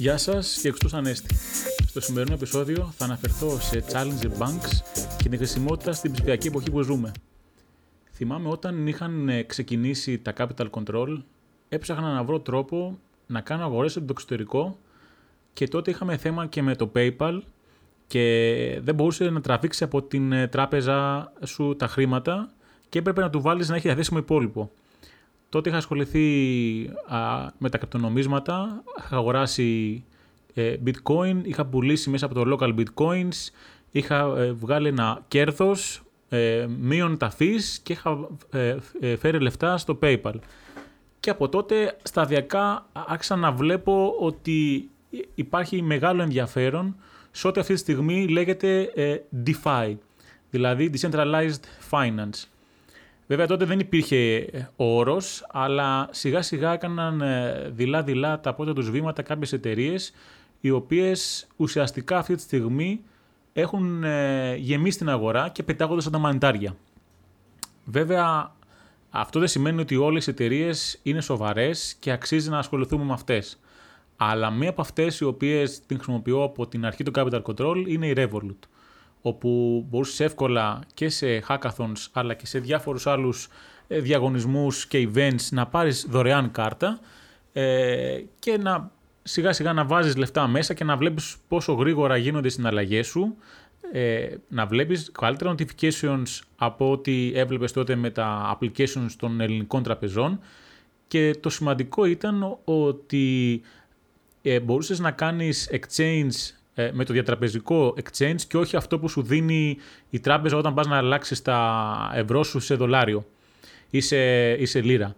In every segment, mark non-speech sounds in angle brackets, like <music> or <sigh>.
Γεια σας και εξωτός Ανέστη. Στο σημερινό επεισόδιο θα αναφερθώ σε Challenger Banks και την χρησιμότητα στην ψηφιακή εποχή που ζούμε. Θυμάμαι όταν είχαν ε, ξεκινήσει τα Capital Control, έψαχνα να βρω τρόπο να κάνω αγορές από το εξωτερικό και τότε είχαμε θέμα και με το PayPal και δεν μπορούσε να τραβήξει από την ε, τράπεζα σου τα χρήματα και έπρεπε να του βάλεις να έχει διαθέσιμο υπόλοιπο. Τότε είχα ασχοληθεί με τα κρυπτονομίσματα, είχα αγοράσει ε, bitcoin, είχα πουλήσει μέσα από το local bitcoins, είχα ε, βγάλει ένα κέρδος, ε, μείον τα fees και είχα ε, φέρει λεφτά στο PayPal. Και από τότε σταδιακά άρχισα να βλέπω ότι υπάρχει μεγάλο ενδιαφέρον σε ό,τι αυτή τη στιγμή λέγεται DeFi, δηλαδή Decentralized Finance. Βέβαια τότε δεν υπήρχε ε, ο όρος, αλλά σιγά σιγά έκαναν ε, δειλά-δειλά τα πρώτα τους βήματα κάποιες εταιρείες, οι οποίες ουσιαστικά αυτή τη στιγμή έχουν ε, γεμίσει την αγορά και πετάγονται σαν τα μανιτάρια. Βέβαια αυτό δεν σημαίνει ότι όλες οι εταιρείες είναι σοβαρές και αξίζει να ασχοληθούμε με αυτές. Αλλά μία από αυτές οι οποίες την χρησιμοποιώ από την αρχή του Capital Control είναι η Revolut όπου μπορούσε εύκολα και σε hackathons αλλά και σε διάφορους άλλους ε, διαγωνισμούς και events να πάρεις δωρεάν κάρτα ε, και να σιγά σιγά να βάζεις λεφτά μέσα και να βλέπεις πόσο γρήγορα γίνονται οι συναλλαγές σου, ε, να βλέπεις καλύτερα notifications από ό,τι έβλεπες τότε με τα applications των ελληνικών τραπεζών. Και το σημαντικό ήταν ότι ε, μπορούσες να κάνεις exchange ε, με το διατραπεζικό exchange και όχι αυτό που σου δίνει η τράπεζα όταν πας να αλλάξεις τα ευρώ σου σε δολάριο ή σε, ή σε λίρα.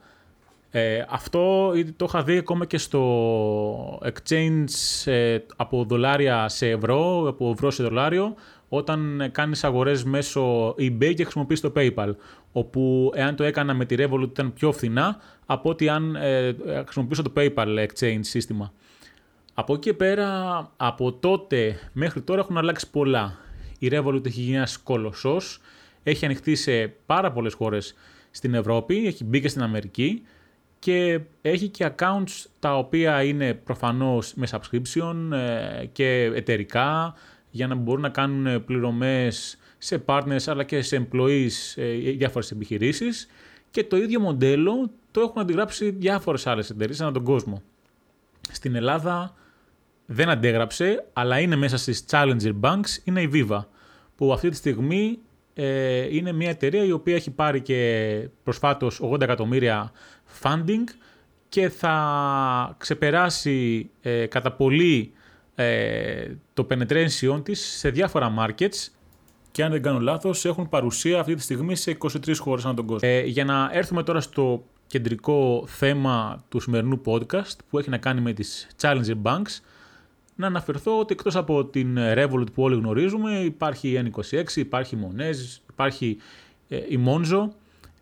Ε, αυτό το είχα δει ακόμα και στο exchange ε, από δολάρια σε ευρώ, από ευρώ σε δολάριο, όταν κάνεις αγορές μέσω eBay και χρησιμοποιείς το PayPal, όπου εάν το έκανα με τη Revolut ήταν πιο φθηνά από ότι αν ε, χρησιμοποιήσω το PayPal exchange σύστημα. Από εκεί πέρα, από τότε μέχρι τώρα έχουν αλλάξει πολλά. Η Revolut έχει γίνει ένας κολοσσός, έχει ανοιχτεί σε πάρα πολλές χώρες στην Ευρώπη, έχει μπει και στην Αμερική και έχει και accounts τα οποία είναι προφανώς με subscription ε, και εταιρικά για να μπορούν να κάνουν πληρωμές σε partners αλλά και σε employees ε, διάφορες επιχειρήσεις και το ίδιο μοντέλο το έχουν αντιγράψει διάφορες άλλες εταιρείες ανά τον κόσμο. Στην Ελλάδα δεν αντέγραψε, αλλά είναι μέσα στις Challenger Banks, είναι η Viva, που αυτή τη στιγμή ε, είναι μια εταιρεία η οποία έχει πάρει και προσφάτως 80 εκατομμύρια funding και θα ξεπεράσει ε, κατά πολύ ε, το penetration της σε διάφορα markets και αν δεν κάνω λάθος έχουν παρουσία αυτή τη στιγμή σε 23 χώρες ανά τον κόσμο. Ε, για να έρθουμε τώρα στο κεντρικό θέμα του σημερινού podcast που έχει να κάνει με τις Challenger Banks να αναφερθώ ότι εκτός από την Revolut που όλοι γνωρίζουμε υπάρχει η N26, υπάρχει η Monez, υπάρχει ε, η Monzo.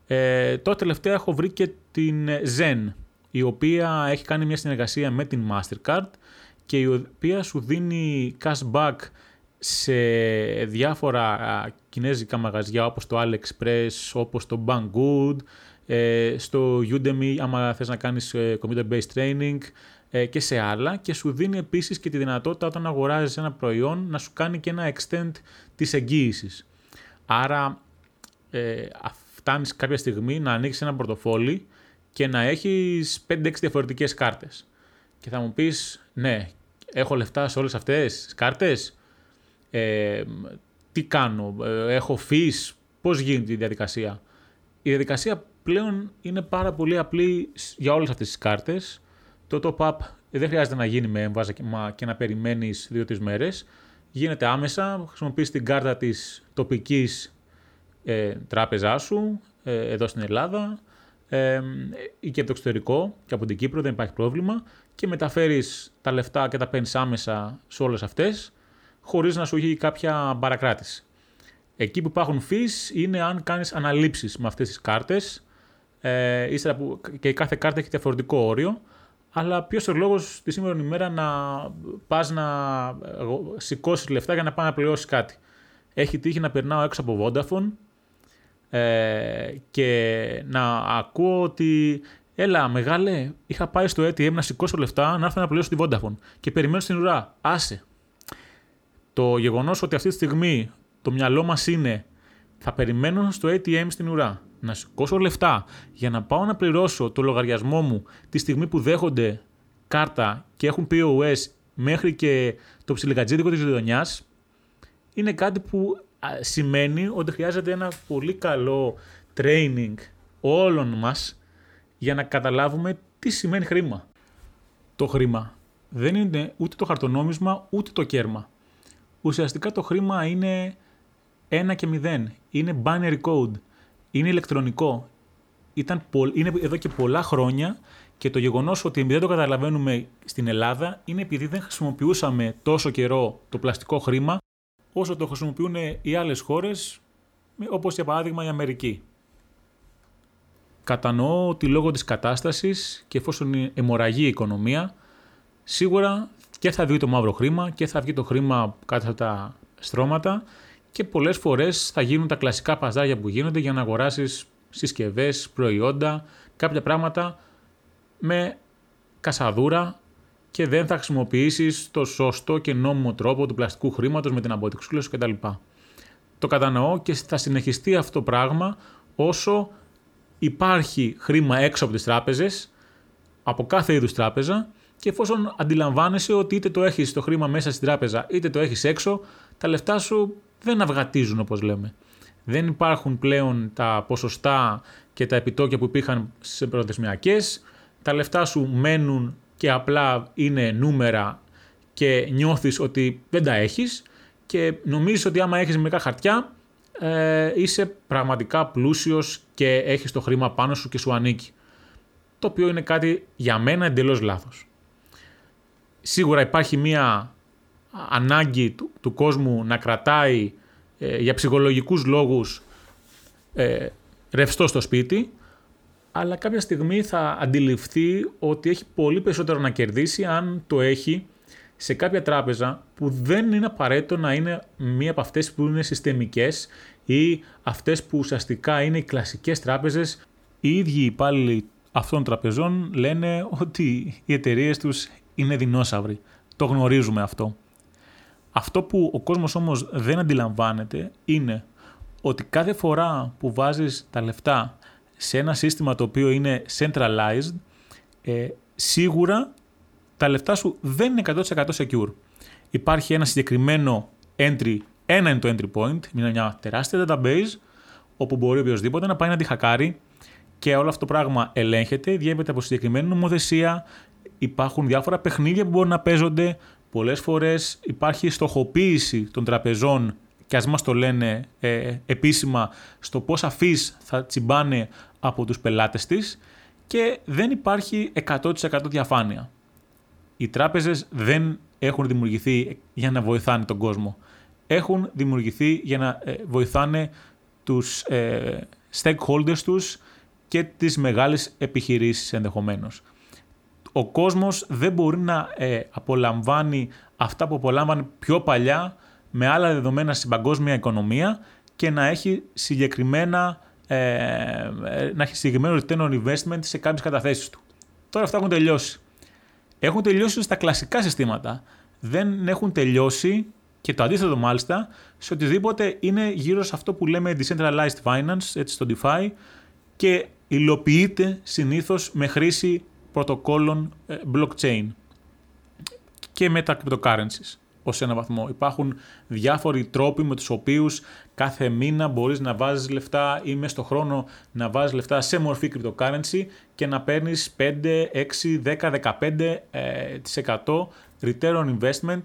Ε, τώρα τελευταία έχω βρει και την Zen, η οποία έχει κάνει μια συνεργασία με την Mastercard και η οποία σου δίνει cashback σε διάφορα κινέζικα μαγαζιά όπως το AliExpress, όπως το Banggood, ε, στο Udemy άμα θες να κάνεις ε, computer-based training, ε, και σε άλλα και σου δίνει επίσης και τη δυνατότητα όταν αγοράζεις ένα προϊόν να σου κάνει και ένα extend της εγγύησης. Άρα ε, φτάνεις κάποια στιγμή να ανοίξεις ένα πορτοφόλι και να έχεις 5-6 διαφορετικές κάρτες. Και θα μου πεις, ναι, έχω λεφτά σε όλες αυτές τις κάρτες, ε, τι κάνω, ε, έχω fees, πώς γίνεται η διαδικασία; Η διαδικασία πλέον είναι πάρα πολύ απλή για όλες αυτές τις κάρτες το top-up δεν χρειάζεται να γίνει με έμβασμα και να περιμένεις 2-3 μέρες. Γίνεται άμεσα, χρησιμοποιείς την κάρτα της τοπικής ε, τράπεζάς σου, ε, εδώ στην Ελλάδα, ε, ή και από το εξωτερικό και από την Κύπρο, δεν υπάρχει πρόβλημα και μεταφέρεις τα λεφτά και τα παίρνεις άμεσα σε όλες αυτές, χωρίς να σου έχει κάποια παρακράτηση. Εκεί που υπάρχουν fees είναι αν κάνεις αναλήψεις με αυτές τις κάρτες, ε, που και κάθε κάρτα έχει διαφορετικό όριο, αλλά ποιος ο λόγος τη σήμερα ημέρα να πας να σηκώσεις λεφτά για να πάει να πληρώσεις κάτι. Έχει τύχει να περνάω έξω από Vodafone ε, και να ακούω ότι Έλα, μεγάλε, είχα πάει στο ATM να σηκώσω λεφτά να έρθω να πληρώσω τη Vodafone και περιμένω στην ουρά. Άσε. Το γεγονός ότι αυτή τη στιγμή το μυαλό μας είναι θα περιμένω στο ATM στην ουρά να σηκώσω λεφτά για να πάω να πληρώσω το λογαριασμό μου τη στιγμή που δέχονται κάρτα και έχουν POS μέχρι και το ψιλικατζίδικο της γειτονιάς είναι κάτι που σημαίνει ότι χρειάζεται ένα πολύ καλό training όλων μας για να καταλάβουμε τι σημαίνει χρήμα. Το χρήμα δεν είναι ούτε το χαρτονόμισμα ούτε το κέρμα. Ουσιαστικά το χρήμα είναι ένα και μηδέν. Είναι binary code. Είναι ηλεκτρονικό. Ήταν, είναι εδώ και πολλά χρόνια και το γεγονός ότι δεν το καταλαβαίνουμε στην Ελλάδα είναι επειδή δεν χρησιμοποιούσαμε τόσο καιρό το πλαστικό χρήμα όσο το χρησιμοποιούν οι άλλες χώρες, όπως για παράδειγμα η Αμερική. Κατανοώ ότι λόγω της κατάστασης και εφόσον αιμορραγεί η οικονομία, σίγουρα και θα βγει το μαύρο χρήμα και θα βγει το χρήμα κάτω από τα στρώματα και πολλές φορές θα γίνουν τα κλασικά παζάρια που γίνονται για να αγοράσεις συσκευές, προϊόντα, κάποια πράγματα με κασαδούρα και δεν θα χρησιμοποιήσεις το σωστό και νόμιμο τρόπο του πλαστικού χρήματος με την αποτυξούλωση κτλ. Το κατανοώ και θα συνεχιστεί αυτό το πράγμα όσο υπάρχει χρήμα έξω από τις τράπεζες, από κάθε είδους τράπεζα και εφόσον αντιλαμβάνεσαι ότι είτε το έχεις το χρήμα μέσα στην τράπεζα είτε το έχεις έξω, τα λεφτά σου δεν αυγατίζουν όπως λέμε. Δεν υπάρχουν πλέον τα ποσοστά και τα επιτόκια που υπήρχαν σε προθεσμιακές, τα λεφτά σου μένουν και απλά είναι νούμερα και νιώθεις ότι δεν τα έχεις και νομίζεις ότι άμα έχεις μερικά χαρτιά ε, είσαι πραγματικά πλούσιος και έχεις το χρήμα πάνω σου και σου ανήκει. Το οποίο είναι κάτι για μένα εντελώς λάθος. Σίγουρα υπάρχει μία ανάγκη του, του κόσμου να κρατάει ε, για ψυχολογικούς λόγους ε, ρευστό στο σπίτι, αλλά κάποια στιγμή θα αντιληφθεί ότι έχει πολύ περισσότερο να κερδίσει αν το έχει σε κάποια τράπεζα που δεν είναι απαραίτητο να είναι μία από αυτές που είναι συστημικές ή αυτές που ουσιαστικά είναι οι κλασικές τράπεζες. Οι ίδιοι υπάλληλοι αυτών των τραπεζών λένε ότι οι εταιρείες τους είναι δεινόσαυροι. Το γνωρίζουμε αυτό. Αυτό που ο κόσμος όμως δεν αντιλαμβάνεται είναι ότι κάθε φορά που βάζεις τα λεφτά σε ένα σύστημα το οποίο είναι centralized, ε, σίγουρα τα λεφτά σου δεν είναι 100% secure. Υπάρχει ένα συγκεκριμένο entry, ένα είναι το entry point, είναι μια τεράστια database, όπου μπορεί οποιοδήποτε να πάει να τη χακάρει και όλο αυτό το πράγμα ελέγχεται, διέπεται από συγκεκριμένη νομοθεσία, υπάρχουν διάφορα παιχνίδια που μπορούν να παίζονται, πολλές φορές υπάρχει στοχοποίηση των τραπεζών και ας μας το λένε ε, επίσημα στο πόσα fees θα τσιμπάνε από τους πελάτες της και δεν υπάρχει 100% διαφάνεια. Οι τράπεζες δεν έχουν δημιουργηθεί για να βοηθάνε τον κόσμο. Έχουν δημιουργηθεί για να ε, βοηθάνε τους ε, stakeholders τους και τις μεγάλες επιχειρήσεις ενδεχομένως. Ο κόσμος δεν μπορεί να ε, απολαμβάνει αυτά που απολάμβανε πιο παλιά με άλλα δεδομένα στην παγκόσμια οικονομία και να έχει συγκεκριμένα ε, να έχει συγκεκριμένο return on investment σε κάποιες καταθέσεις του. Τώρα αυτά έχουν τελειώσει. Έχουν τελειώσει στα κλασικά συστήματα. Δεν έχουν τελειώσει και το αντίθετο μάλιστα σε οτιδήποτε είναι γύρω σε αυτό που λέμε decentralized finance, έτσι στο DeFi και υλοποιείται συνήθως με χρήση πρωτοκόλων ε, blockchain και με τα cryptocurrencies ως ένα βαθμό. Υπάρχουν διάφοροι τρόποι με τους οποίους κάθε μήνα μπορείς να βάζεις λεφτά ή μέσα στο χρόνο να βάζεις λεφτά σε μορφή cryptocurrency και να παίρνεις 5, 6, 10, 15% return on investment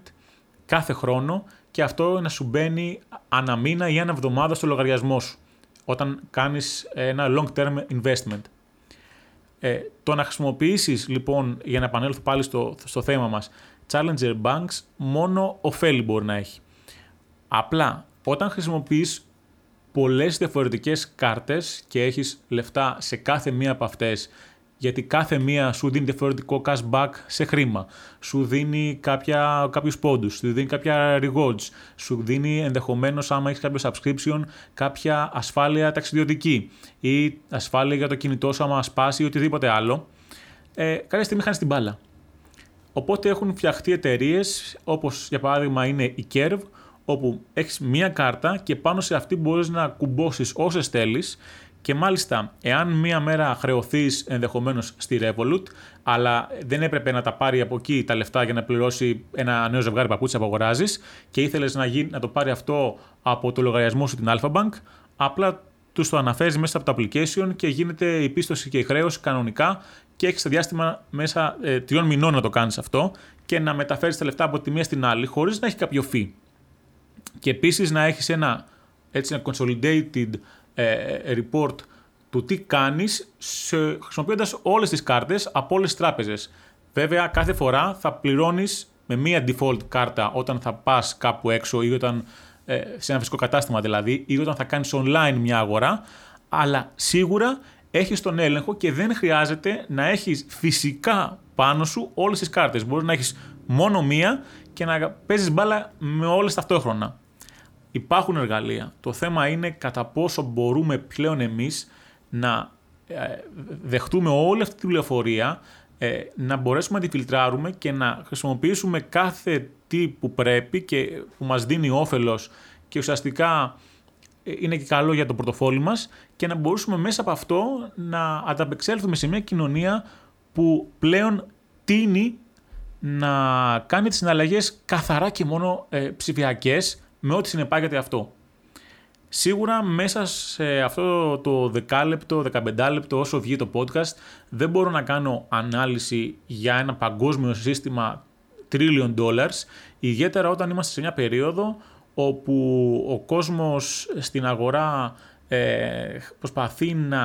κάθε χρόνο και αυτό να σου μπαίνει ανά μήνα ή ένα εβδομάδα στο λογαριασμό σου όταν κάνεις ένα long term investment. Ε, το να χρησιμοποιήσεις λοιπόν, για να επανέλθω πάλι στο, στο θέμα μας, Challenger Banks μόνο ωφέλη μπορεί να έχει. Απλά, όταν χρησιμοποιείς πολλές διαφορετικές κάρτες και έχεις λεφτά σε κάθε μία από αυτές γιατί κάθε μία σου δίνει διαφορετικό cashback σε χρήμα, σου δίνει κάποια, κάποιους πόντους, σου δίνει κάποια rewards, σου δίνει ενδεχομένως άμα έχεις κάποιο subscription κάποια ασφάλεια ταξιδιωτική ή ασφάλεια για το κινητό σου άμα σπάσει ή οτιδήποτε άλλο. Ε, κάποια στιγμή χάνεις την μπάλα. Οπότε έχουν φτιαχτεί εταιρείες όπως για παράδειγμα είναι η Curve, όπου έχεις μία κάρτα και πάνω σε αυτή μπορείς να κουμπώσεις όσες θέλεις και μάλιστα, εάν μία μέρα χρεωθείς ενδεχομένως στη Revolut, αλλά δεν έπρεπε να τα πάρει από εκεί τα λεφτά για να πληρώσει ένα νέο ζευγάρι παπούτσια που αγοράζεις και ήθελες να, να το πάρει αυτό από το λογαριασμό σου την Alpha Bank, απλά τους το αναφέρεις μέσα από το application και γίνεται η πίστοση και η χρέωση κανονικά και έχεις διάστημα μέσα ε, τριών μηνών να το κάνεις αυτό και να μεταφέρεις τα λεφτά από τη μία στην άλλη χωρίς να έχει κάποιο fee. Και επίσης να έχεις ένα, έτσι, ένα consolidated ε, report του τι κάνεις χρησιμοποιώντας όλες τις κάρτες από όλες τις τράπεζες. Βέβαια, κάθε φορά θα πληρώνεις με μία default κάρτα όταν θα πας κάπου έξω ή όταν, ε, σε ένα φυσικό κατάστημα δηλαδή, ή όταν θα κάνεις online μια αγορά, αλλά σίγουρα έχεις τον έλεγχο και δεν χρειάζεται να έχεις φυσικά πάνω σου όλες τις κάρτες. Μπορείς να έχεις μόνο μία και να παίζεις μπάλα με όλες ταυτόχρονα. Υπάρχουν εργαλεία. Το θέμα είναι κατά πόσο μπορούμε πλέον εμείς να ε, δεχτούμε όλη αυτή τη πληροφορία, ε, να μπορέσουμε να τη φιλτράρουμε και να χρησιμοποιήσουμε κάθε τι που πρέπει και που μας δίνει όφελος και ουσιαστικά ε, είναι και καλό για το πορτοφόλι μας και να μπορούσαμε μέσα από αυτό να ανταπεξέλθουμε σε μια κοινωνία που πλέον τίνει να κάνει τις συναλλαγές καθαρά και μόνο ε, ψηφιακές με ό,τι συνεπάγεται αυτό. Σίγουρα μέσα σε αυτό το 10 λεπτό, 15 λεπτό όσο βγει το podcast δεν μπορώ να κάνω ανάλυση για ένα παγκόσμιο σύστημα trillion dollars, ιδιαίτερα όταν είμαστε σε μια περίοδο όπου ο κόσμος στην αγορά ε, προσπαθεί να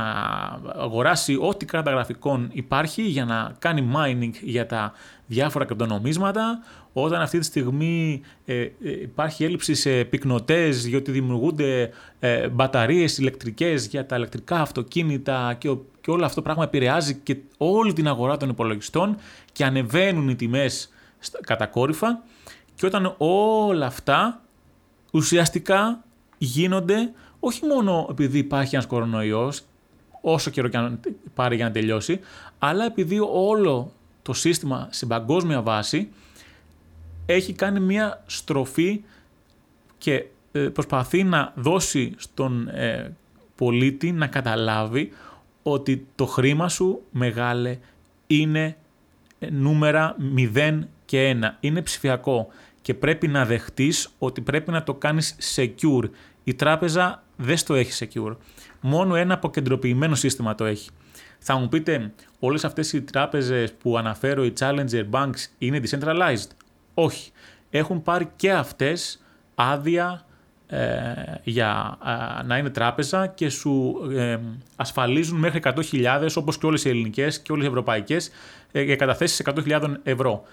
αγοράσει ό,τι καταγραφικών υπάρχει για να κάνει mining για τα διάφορα κρυπτονομίσματα. Όταν αυτή τη στιγμή ε, ε, υπάρχει έλλειψη σε πυκνοτές γιατί δημιουργούνται ε, μπαταρίες ηλεκτρικές για τα ηλεκτρικά αυτοκίνητα και, και όλο αυτό το πράγμα επηρεάζει και όλη την αγορά των υπολογιστών και ανεβαίνουν οι τιμές κατακόρυφα και όταν όλα αυτά ουσιαστικά γίνονται όχι μόνο επειδή υπάρχει ένας κορονοϊός, όσο καιρό και αν πάρει για να τελειώσει, αλλά επειδή όλο το σύστημα σε παγκόσμια βάση έχει κάνει μια στροφή και ε, προσπαθεί να δώσει στον ε, πολίτη να καταλάβει ότι το χρήμα σου μεγάλε είναι ε, νούμερα 0 και 1. Είναι ψηφιακό και πρέπει να δεχτείς ότι πρέπει να το κάνεις secure. Η τράπεζα δεν στο έχει secure. Μόνο ένα αποκεντρωποιημένο σύστημα το έχει. Θα μου πείτε, όλες αυτές οι τράπεζες που αναφέρω, οι Challenger Banks, είναι decentralized; Όχι. Έχουν πάρει και αυτές άδεια ε, για να είναι τράπεζα και σου ε, ασφαλίζουν μέχρι 100.000 όπως και όλες οι ελληνικές και όλες οι ευρωπαϊκές ε, για καταθέσεις 100.000 ευρώ.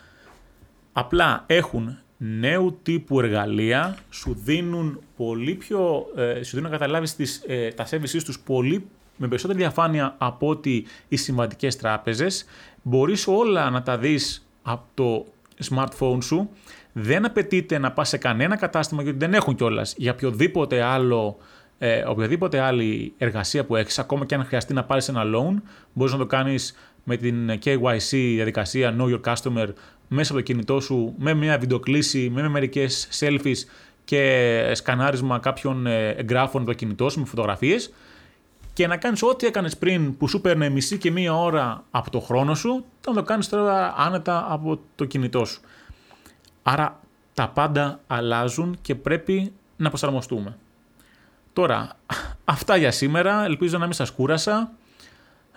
Απλά έχουν νέου τύπου εργαλεία, σου δίνουν πολύ πιο, ε, σου δίνουν να καταλάβεις τις, ε, τα services τους πολύ με περισσότερη διαφάνεια από ότι οι συμβατικές τράπεζες. Μπορείς όλα να τα δεις από το smartphone σου. Δεν απαιτείται να πας σε κανένα κατάστημα γιατί δεν έχουν κιόλας για οποιοδήποτε άλλο ε, οποιαδήποτε άλλη εργασία που έχεις, ακόμα και αν χρειαστεί να πάρεις ένα loan, μπορείς να το κάνεις με την KYC διαδικασία Know Your Customer μέσα από το κινητό σου με μια βιντεοκλήση, με μερικές selfies και σκανάρισμα κάποιων ε, εγγράφων το κινητό σου με φωτογραφίες και να κάνεις ό,τι έκανες πριν που σου παίρνει μισή και μία ώρα από το χρόνο σου, θα το κάνεις τώρα άνετα από το κινητό σου. Άρα τα πάντα αλλάζουν και πρέπει να προσαρμοστούμε. Τώρα, <laughs> αυτά για σήμερα. Ελπίζω να μην σας κούρασα.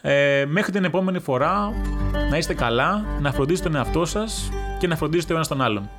Ε, μέχρι την επόμενη φορά να είστε καλά, να φροντίζετε τον εαυτό σας και να φροντίζετε ο ένας τον άλλον.